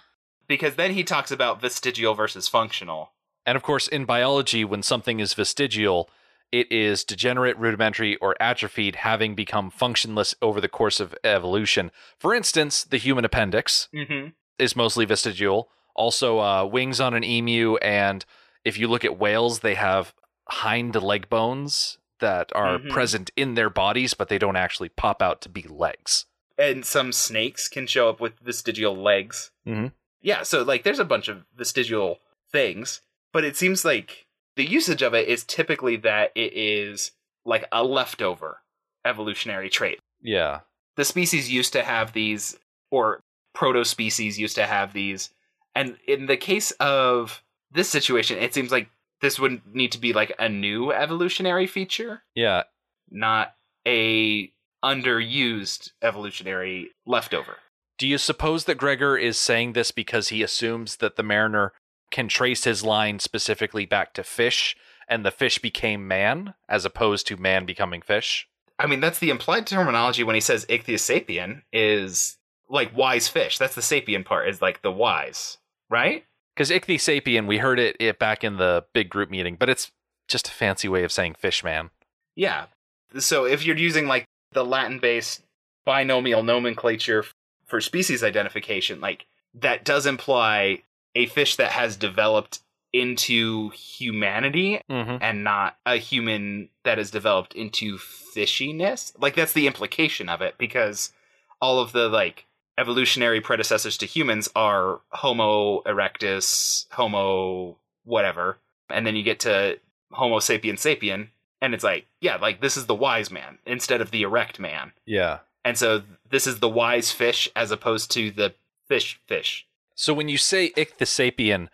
because then he talks about vestigial versus functional. And of course, in biology, when something is vestigial, it is degenerate, rudimentary, or atrophied, having become functionless over the course of evolution. For instance, the human appendix Mm-hmm. is mostly vestigial. Also, uh, wings on an emu, and if you look at whales, they have hind leg bones that are Mhm. present in their bodies, but they don't actually pop out to be legs. And some snakes can show up with vestigial legs. Mhm. Yeah, so like there's a bunch of vestigial things, but it seems like the usage of it is typically that it is like a leftover evolutionary trait. Yeah. the species used to have these or proto species used to have these and in the case of this situation it seems like this would need to be like a new evolutionary feature Yeah. not a underused evolutionary leftover Do you suppose that Gregor is saying this because he assumes that the mariner can trace his line specifically back to fish and the fish became man as opposed to man becoming fish? i mean that's the implied terminology when he says ichthyosapien is like wise fish that's the sapien part is like the wise right Because ichthyosapien, we heard it, it back in the big group meeting, but it's just a fancy way of saying fish man. Yeah. So if you're using like the Latin based binomial nomenclature for species identification, like that does imply a fish that has developed into humanity Mm-hmm. and not a human that has developed into fishiness. Like that's the implication of it because all of the like evolutionary predecessors to humans are Homo erectus, Homo whatever, and then you get to Homo sapien sapien, and it's like, yeah, like this is the wise man instead of the erect man. Yeah. And so this is the wise fish as opposed to the fish fish. So when you say ichthyosapien,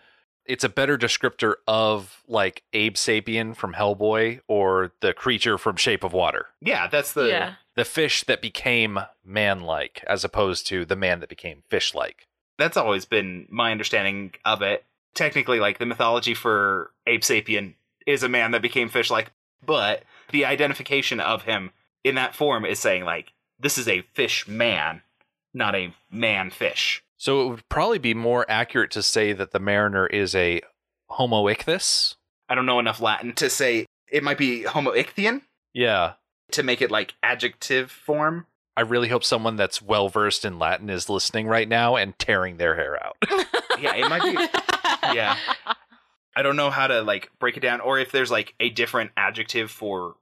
it's a better descriptor of like Abe Sapien from Hellboy or the creature from Shape of Water. Yeah, that's the yeah. The fish that became man like as opposed to the man that became fish like. that's always been my understanding of it. Technically, like the mythology for Abe Sapien is a man that became fish like, but the identification of him in that form is saying, like, this is a fish man, not a man fish. So it would probably be more accurate to say that the mariner is a Homo ichthys. I don't know enough Latin to say it might be Homo ichthyon Yeah. to make it like adjective form. I really hope someone that's well versed in Latin is listening right now and tearing their hair out. [laughs] Yeah, it might be. [laughs] Yeah. I don't know how to like break it down, or if there's like a different adjective for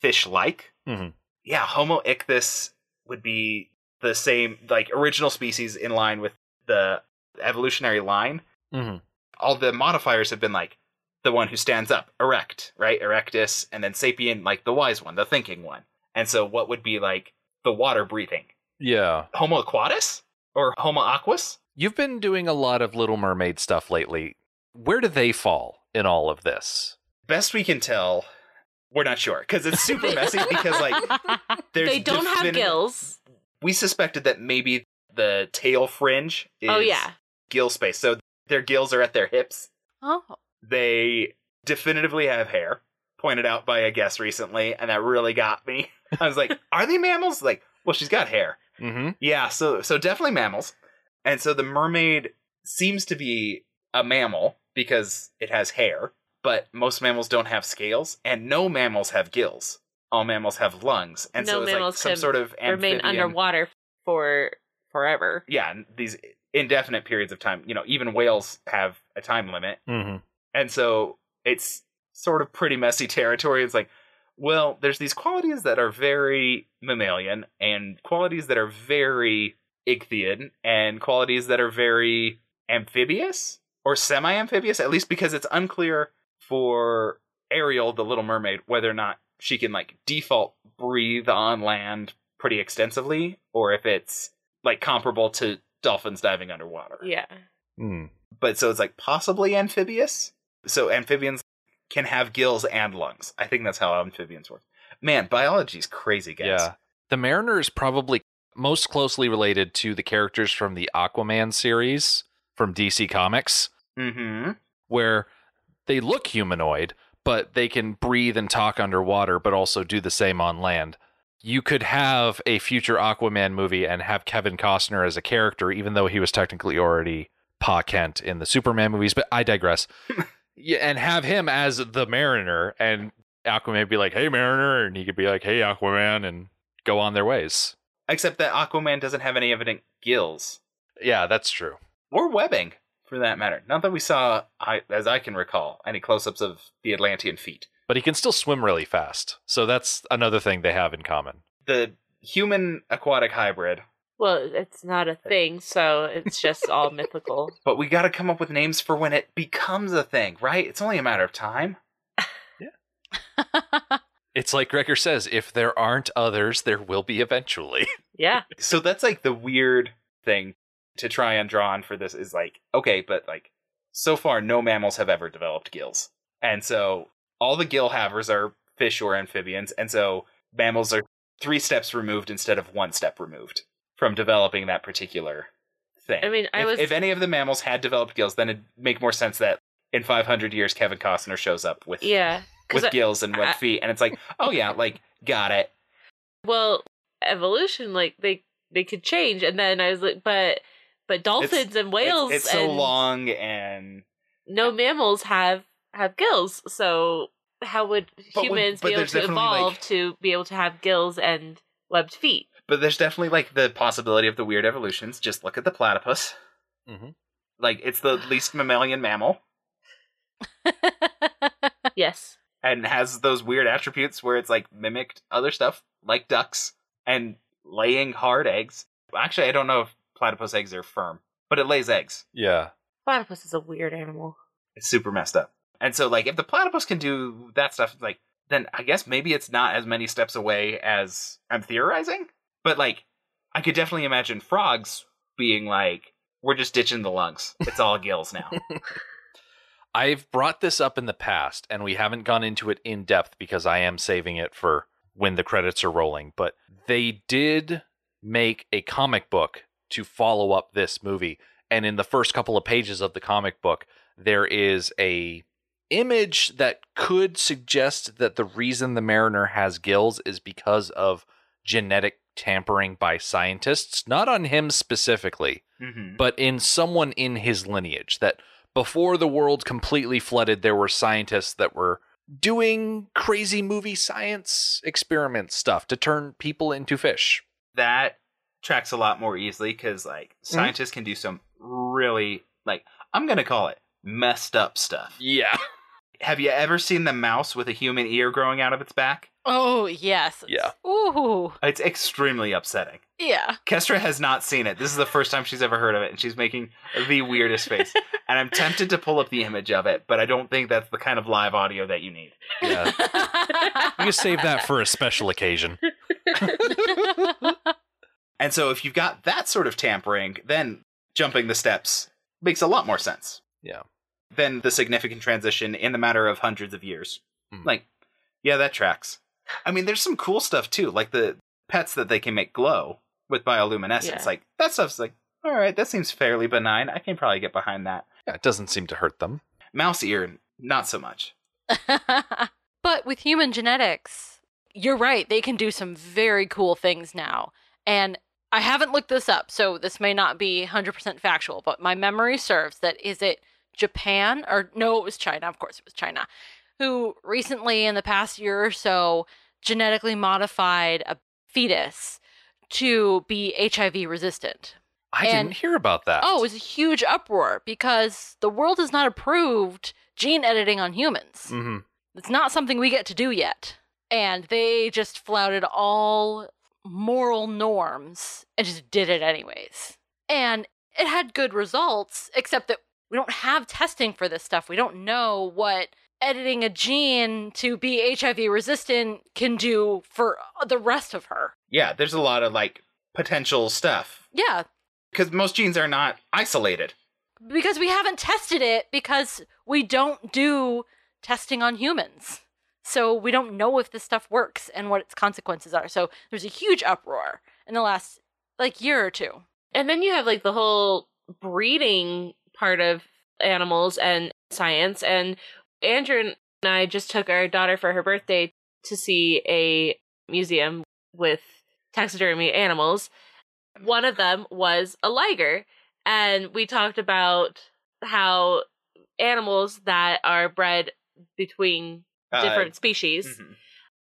fish like. Mhm. Yeah, Homo ichthys would be the same, like original species in line with the evolutionary line. Mm-hmm. All the modifiers have been like the one who stands up, erect, right? Erectus, and then sapien, like the wise one, the thinking one. And so, what would be like the water breathing? Yeah. Homo aquatus or Homo aquus? You've been doing a lot of Little Mermaid stuff lately. Where do they fall in all of this? Best we can tell, we're not sure because it's super messy. Because like [laughs] they don't have gills. We suspected that maybe the tail fringe is Oh yeah. gill space. So their gills are at their hips. Oh. They definitively have hair, pointed out by a guest recently, and that really got me. [laughs] I was like, [laughs] are they mammals? Like, well, she's got hair. Mm-hmm. Yeah, so so definitely mammals. And so the mermaid seems to be a mammal because it has hair, but most mammals don't have scales, and no mammals have gills. All mammals have lungs, and No so it's like mammals some can sort of Remain amphibian- underwater for forever. Yeah, and these indefinite periods of time. You know, even whales have a time limit, Mm-hmm. and so it's sort of pretty messy [laughs] territory. It's like, well, there's these qualities that are very mammalian, and qualities that are very ichthyid, and qualities that are very amphibious or semi-amphibious. At least because it's unclear for Ariel, the Little Mermaid, whether or not she can like default breathe on land pretty extensively, or if it's like comparable to dolphins diving underwater Yeah. Mm. but so it's like possibly amphibious. So amphibians can have gills and lungs. I think that's how amphibians work. Man, biology's crazy, guys. Yeah. The Mariner is probably most closely related to the characters from the Aquaman series from DC Comics, Mm-hmm. where they look humanoid, but they can breathe and talk underwater, but also do the same on land. You could have a future Aquaman movie and have Kevin Costner as a character, even though he was technically already Pa Kent in the Superman movies, but I digress. [laughs] yeah, and have him as the Mariner, and Aquaman would be like, "Hey, Mariner," and he could be like, "Hey, Aquaman," and go on their ways. Except that Aquaman doesn't have any evident gills Yeah, that's true. or webbing, for that matter. Not that we saw, I, as I can recall, any close-ups of the Atlantean feet. But he can still swim really fast, so that's another thing they have in common. The human aquatic hybrid. Well, it's not a uh, thing, so it's just all mythical. [laughs] But we got to come up with names for when it becomes a thing, right? It's only a matter of time. [laughs] Yeah. it's like Gregor says: if there aren't others, there will be eventually. [laughs] Yeah. so that's like the weird thing to try and draw on for this is like okay but like so far no mammals have ever developed gills. And so all the gill havers are fish or amphibians and so mammals are three steps removed instead of one step removed from developing that particular thing. I mean, I if, was- if any of the mammals had developed gills then it'd make more sense that in 500 years kevin costner shows up with yeah with I- gills and webbed I- feet and it's like oh yeah [laughs] like got it. Well, evolution, like they they could change, and then I was like, but but dolphins and whales it's, it's so and long and no mammals have have gills, so how would But humans but be able to evolve like- to be able to have gills and webbed feet? But there's definitely like the possibility of the weird evolutions. Just look at the platypus. Mhm. Like it's the least mammalian mammal [laughs] Yes. and has those weird attributes where it's like mimicked other stuff like ducks and laying hard eggs. Actually, I don't know if platypus eggs are firm, but it lays eggs. Yeah. Platypus is a weird animal. It's super messed up. And so like if the platypus can do that stuff, like then I guess maybe it's not as many steps away as I'm theorizing. But like I could definitely imagine frogs being like, we're just ditching the lungs. It's all gills now. [laughs] [laughs] I've brought this up in the past, and we haven't gone into it in depth because I am saving it for when the credits are rolling. But they did make a comic book to follow up this movie. And in the first couple of pages of the comic book, there is a image that could suggest that the reason the mariner has gills is because of genetic tampering by scientists, not on him specifically, mm-hmm. but in someone in his lineage that before the world completely flooded there were scientists that were doing crazy movie science experiment stuff to turn people into fish That tracks a lot more easily because like mm-hmm. scientists can do some really like I'm gonna call it messed up stuff. yeah Have you ever seen the mouse with a human ear growing out of its back? oh yes. Yeah. Ooh. It's extremely upsetting. Yeah. Kester has not seen it. This is the first time she's ever heard of it, and she's making the weirdest face. [laughs] And I'm tempted to pull up the image of it, but I don't think that's the kind of live audio that you need. yeah [laughs] you can save that for a special occasion [laughs] And so if you've got that sort of tampering, then jumping the steps makes a lot more sense. Yeah. Than the significant transition in the matter of hundreds of years. Mhm. Like, yeah, that tracks. I mean, there's some cool stuff too, like the pets that they can make glow with bioluminescence. Yeah. Like that stuff's like, All right, that seems fairly benign. I can probably get behind that. Yeah, it doesn't seem to hurt them. Mouse ear, not so much. [laughs] but with human genetics, you're right. They can do some very cool things now. And I haven't looked this up, so this may not be 100% factual, but my memory serves that is it Japan or no, it was China. Of course, it was China, who recently in the past year or so genetically modified a fetus to be HIV resistant. I And- didn't hear about that. Oh, it was a huge uproar because the world has not approved gene editing on humans. hmm It's not something we get to do yet. And they just flouted all moral norms and just did it anyways. And it had good results, except that we don't have testing for this stuff. We don't know what editing a gene to be HIV resistant can do for the rest of her. Yeah, there's a lot of like potential stuff Yeah, because most genes are not isolated. because we haven't tested it because we don't do testing on humans. So we don't know if this stuff works and what its consequences are. So there's a huge uproar in the last like year or two. And then you have like the whole breeding part of animals and science. And Andrew and I just took our daughter for her birthday to see a museum with taxidermy animals. One of them was a liger. And we talked about how animals that are bred between Uh, different species mhm.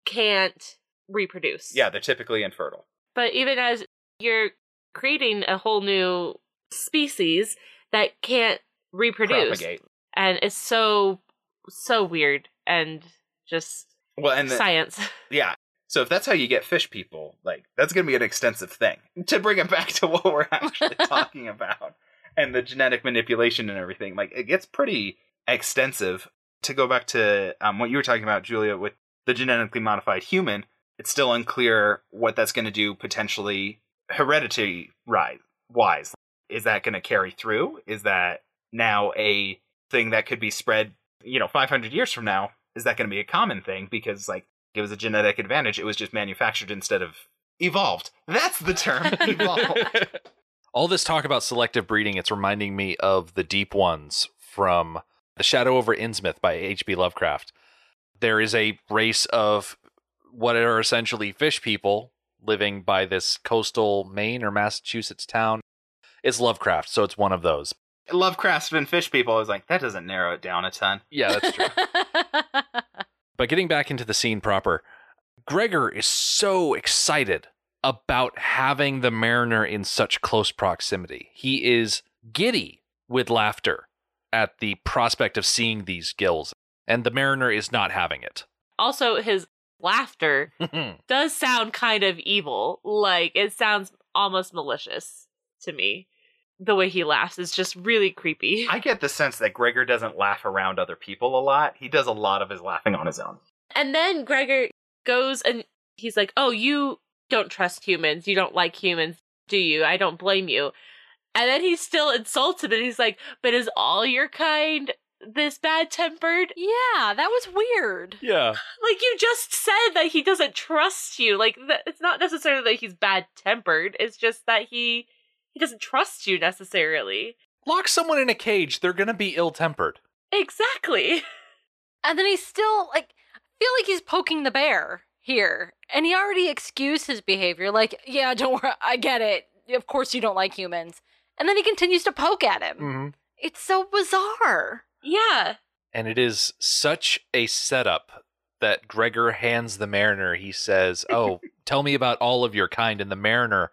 can't reproduce. Yeah, they're typically infertile. But even as you're creating a whole new species that can't reproduce, Propagate. and it's so so weird and just Well, and the, science. [laughs] yeah. So if that's how you get fish people, like that's going to be an extensive thing. To bring it back to what we're actually [laughs] talking about and the genetic manipulation and everything, like it gets pretty extensive. To go back to um, what you were talking about, Julia, with the genetically modified human, it's still unclear what that's going to do potentially heredity wise. Is that going to carry through? Is that now a thing that could be spread, you know, 500 years from now? Is that going to be a common thing? Because like it was a genetic advantage. It was just manufactured instead of evolved. That's the term. [laughs] evolved. All this talk about selective breeding, it's reminding me of the deep ones from The Shadow over Innsmouth by H.P. Lovecraft. There is a race of what are essentially fish people living by this coastal Maine or Massachusetts town. It's Lovecraft, so it's one of those. Lovecraft and fish people. I was like, that doesn't narrow it down a ton. Yeah, that's true. [laughs] But getting back into the scene proper, Gregor is so excited about having the mariner in such close proximity. He is giddy with laughter at the prospect of seeing these gills, and the mariner is not having it. also, his laughter [laughs] does sound kind of evil. Like it sounds almost malicious to me. The way he laughs is just really creepy. I get the sense that Gregor doesn't laugh around other people a lot. He does a lot of his laughing on his own. And then Gregor goes and he's like, "Oh, you don't trust humans. You don't like humans, do you? I don't blame you." And then he still insults him and he's like, "But is all your kind this bad-tempered?" yeah, that was weird. yeah. [laughs] Like you just said that he doesn't trust you. Like that, it's not necessarily that he's bad-tempered. It's just that he he doesn't trust you necessarily. Lock someone in a cage, they're going to be ill tempered. Exactly. [laughs] And then he's still like, I feel like he's poking the bear here. And he already excused his behavior. Like, yeah, don't worry, I get it. Of course you don't like humans. And then he continues to poke at him. Mm-hmm. It's so bizarre. Yeah. And it is such a setup that Gregor hands the mariner. He says, [laughs] Oh, tell me about all of your kind. And the mariner,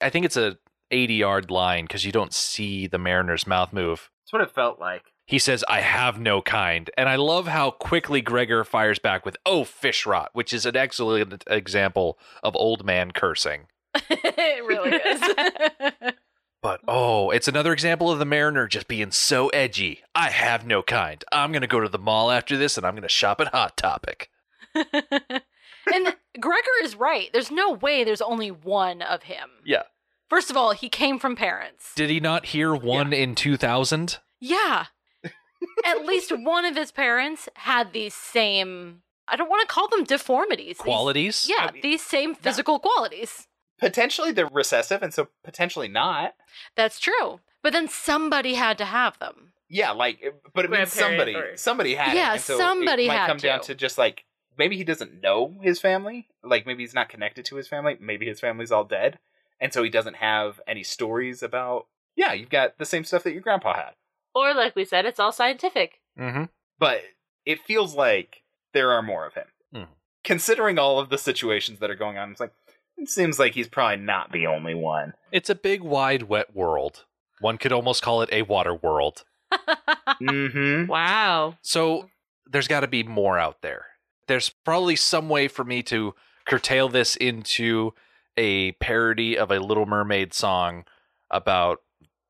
I think it's a ADR line because you don't see the mariner's mouth move. That's what it felt like. He says, I have no kind. And I love how quickly Gregor fires back with, Oh, fish rot, which is an excellent example of old man cursing. [laughs] it really is. [laughs] But oh, it's another example of the mariner just being so edgy. I have no kind. I'm going to go to the mall after this and I'm going to shop at Hot Topic. [laughs] and Gregor is right. There's no way there's only one of him. Yeah. First of all, he came from parents. Did he not hear one in 2000? Yeah. At least one of his parents had these same, I don't want to call them deformities. These- Qualities? yeah, I mean, these same physical qualities. Potentially they're recessive, and so potentially not. That's true. But then somebody had to have them. Yeah, like, but it means somebody, or- somebody had Yeah, it. and so somebody it might had come down to. to just like maybe he doesn't know his family, like maybe he's not connected to his family, maybe his family's all dead, and so he doesn't have any stories about. Yeah, you've got the same stuff that your grandpa had, Or like we said, it's all scientific. Mm-hmm. but it feels like there are more of him. Mhm. Considering all of the situations that are going on, it's like it seems like he's probably not the only one. It's a big, wide, wet world. One could almost call it a water world. [laughs] Mm-hmm. Wow. So there's got to be more out there. There's probably some way for me to curtail this into a parody of a Little Mermaid song about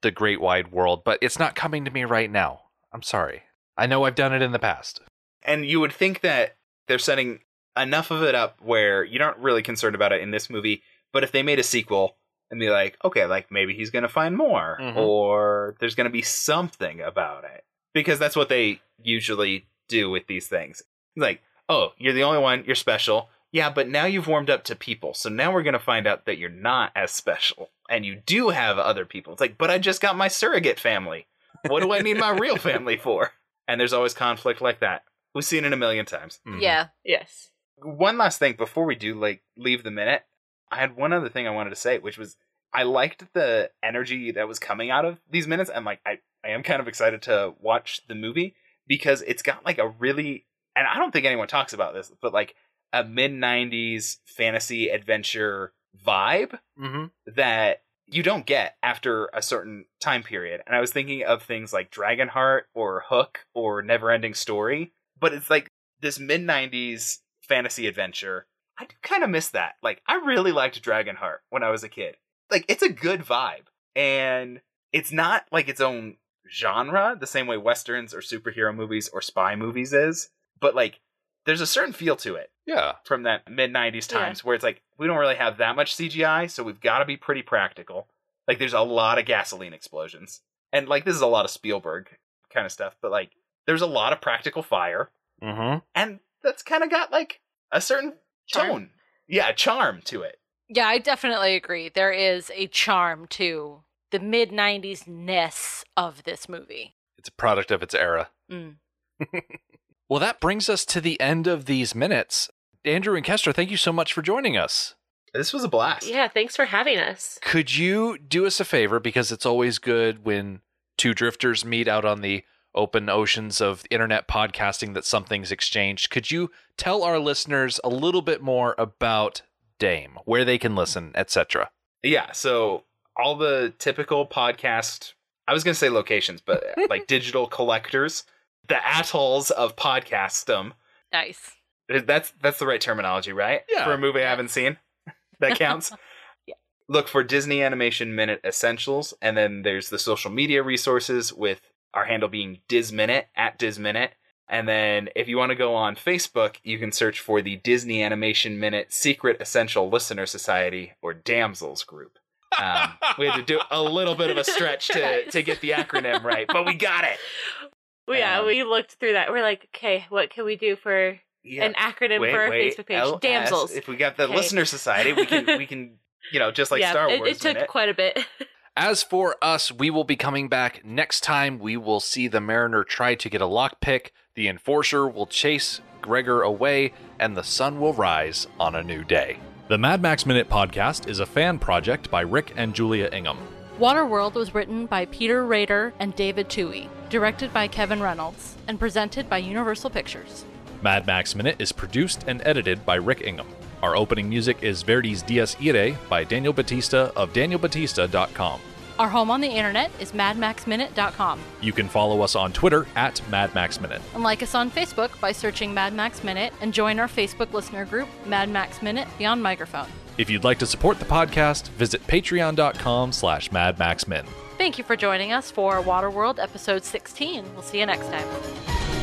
the great wide world, but it's not coming to me right now. I'm sorry. I know I've done it in the past. And you would think that they're setting enough of it up where you're not really concerned about it in this movie, but if they made a sequel and be like, okay, like maybe he's going to find more Mhm. or there's going to be something about it. Because that's what they usually do with these things. Like, oh, you're the only one, you're special. Yeah, but now you've warmed up to people. So now we're going to find out that you're not as special and you do have other people. It's like, but I just got my surrogate family. What do I need my real [laughs] family for? And there's always conflict like that. We've seen it a million times. Mhm. yeah. Yes. One last thing before we do like leave the minute, I had one other thing I wanted to say, which was I liked the energy that was coming out of these minutes, and like I, I am kind of excited to watch the movie because it's got like a really and I don't think anyone talks about this, but like a mid '90s fantasy adventure vibe Mhm. that you don't get after a certain time period. And I was thinking of things like Dragonheart or Hook or Neverending Story, but it's like this mid 90s fantasy adventure. I do kind of miss that. Like I really liked Dragonheart when I was a kid. Like it's a good vibe and it's not like its own genre the same way westerns or superhero movies or spy movies is, but like there's a certain feel to it Yeah. from that mid 90s Yeah. times where it's like we don't really have that much CGI, so we've got to be pretty practical. Like there's a lot of gasoline explosions. And like this is a lot of Spielberg kind of stuff, but like there's a lot of practical fire Mm-hmm. and that's kind of got like a certain Charm. tone. Yeah, charm to it. Yeah, I definitely agree. There is a charm to the mid 90s ness of this movie. It's a product of its era. Mm. [laughs] Well, that brings us to the end of these minutes. Andrew and Kester, thank you so much for joining us. This was a blast. Yeah, thanks for having us. Could you do us a favor? Because it's always good when two drifters meet out on the open oceans of internet podcasting that something's exchanged. Could you tell our listeners a little bit more about Dame, where they can listen, etc.? Yeah, so all the typical podcast, I was going to say locations, but uh, [laughs] like digital collectors, the atolls of podcastdom. Nice. That's that's the right terminology, right? Yeah. For a movie I haven't seen. [laughs] That counts. [laughs] Yeah. Look for Disney Animation Minute Essentials, and then there's the social media resources with our handle being DizMinute at DizMinute. And then if you want to go on Facebook, you can search for the Disney Animation Minute Secret Essential Listener Society or Damsels Group. Um, [laughs] we had to do a little bit of a stretch to, to get the acronym right, but we got it. Well, yeah, Um, we looked through that. We're like, okay, what can we do for Yeah. an acronym wait, for our wait, Facebook page? LS. Damsels. If we got the Okay. listener society, we can we [laughs] can you know just like yeah, Star it, Wars. it took minute. quite a bit. [laughs] As for us, we will be coming back next time. We will see the Mariner try to get a lockpick, the Enforcer will chase Gregor away, and the sun will rise on a new day. The Mad Max Minute podcast is a fan project by Rick and Julia Ingham. Waterworld was written by Peter Rader and David Twohy, directed by Kevin Reynolds, and presented by Universal Pictures. Mad Max Minute is produced and edited by Rick Ingham. Our opening music is Verdi's Dies Irae by Daniel Batista of danielbatista.com. Our home on the internet is madmaxminute.com. You can follow us on Twitter at madmaxminute. And like us on Facebook by searching Mad Max Minute and join our Facebook listener group, Mad Max Minute Beyond Microphone. If you'd like to support the podcast, visit patreon.com slash madmaxmin. Thank you for joining us for Waterworld episode 16. We'll see you next time.